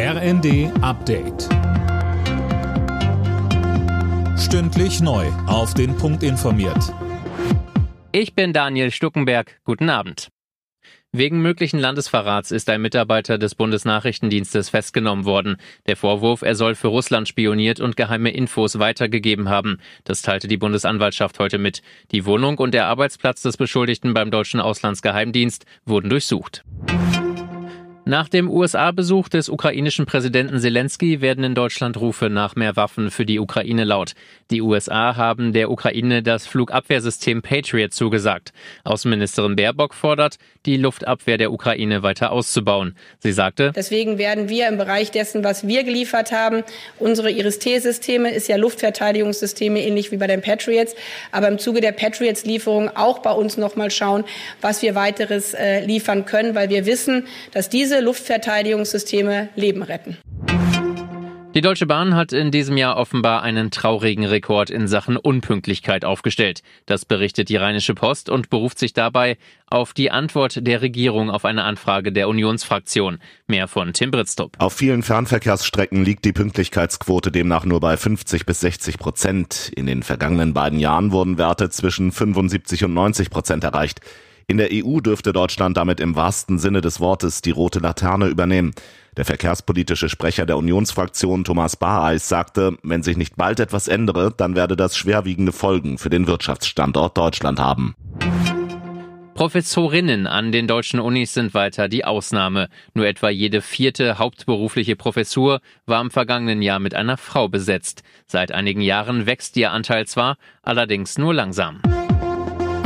RND Update. Stündlich neu. Auf den Punkt informiert. Ich bin Daniel Stuckenberg. Guten Abend. Wegen möglichen Landesverrats ist ein Mitarbeiter des Bundesnachrichtendienstes festgenommen worden. Der Vorwurf, er soll für Russland spioniert und geheime Infos weitergegeben haben. Das teilte die Bundesanwaltschaft heute mit. Die Wohnung und der Arbeitsplatz des Beschuldigten beim deutschen Auslandsgeheimdienst wurden durchsucht. Nach dem USA-Besuch des ukrainischen Präsidenten Zelensky werden in Deutschland Rufe nach mehr Waffen für die Ukraine laut. Die USA haben der Ukraine das Flugabwehrsystem Patriot zugesagt. Außenministerin Baerbock fordert, die Luftabwehr der Ukraine weiter auszubauen. Sie sagte, Deswegen werden wir im Bereich dessen, was wir geliefert haben, unsere Iris-T-Systeme ist ja Luftverteidigungssysteme ähnlich wie bei den Patriots, aber im Zuge der Patriots-Lieferung auch bei uns noch mal schauen, was wir weiteres äh, liefern können, weil wir wissen, dass diese Luftverteidigungssysteme Leben retten. Die Deutsche Bahn hat in diesem Jahr offenbar einen traurigen Rekord in Sachen Unpünktlichkeit aufgestellt. Das berichtet die Rheinische Post und beruft sich dabei auf die Antwort der Regierung auf eine Anfrage der Unionsfraktion. Mehr von Tim Britztrup. Auf vielen Fernverkehrsstrecken liegt die Pünktlichkeitsquote demnach nur bei 50 bis 60 Prozent. In den vergangenen beiden Jahren wurden Werte zwischen 75 und 90 Prozent erreicht. In der EU dürfte Deutschland damit im wahrsten Sinne des Wortes die rote Laterne übernehmen. Der verkehrspolitische Sprecher der Unionsfraktion Thomas Bareis sagte, wenn sich nicht bald etwas ändere, dann werde das schwerwiegende Folgen für den Wirtschaftsstandort Deutschland haben. Professorinnen an den deutschen Unis sind weiter die Ausnahme. Nur etwa jede vierte hauptberufliche Professur war im vergangenen Jahr mit einer Frau besetzt. Seit einigen Jahren wächst ihr Anteil zwar, allerdings nur langsam.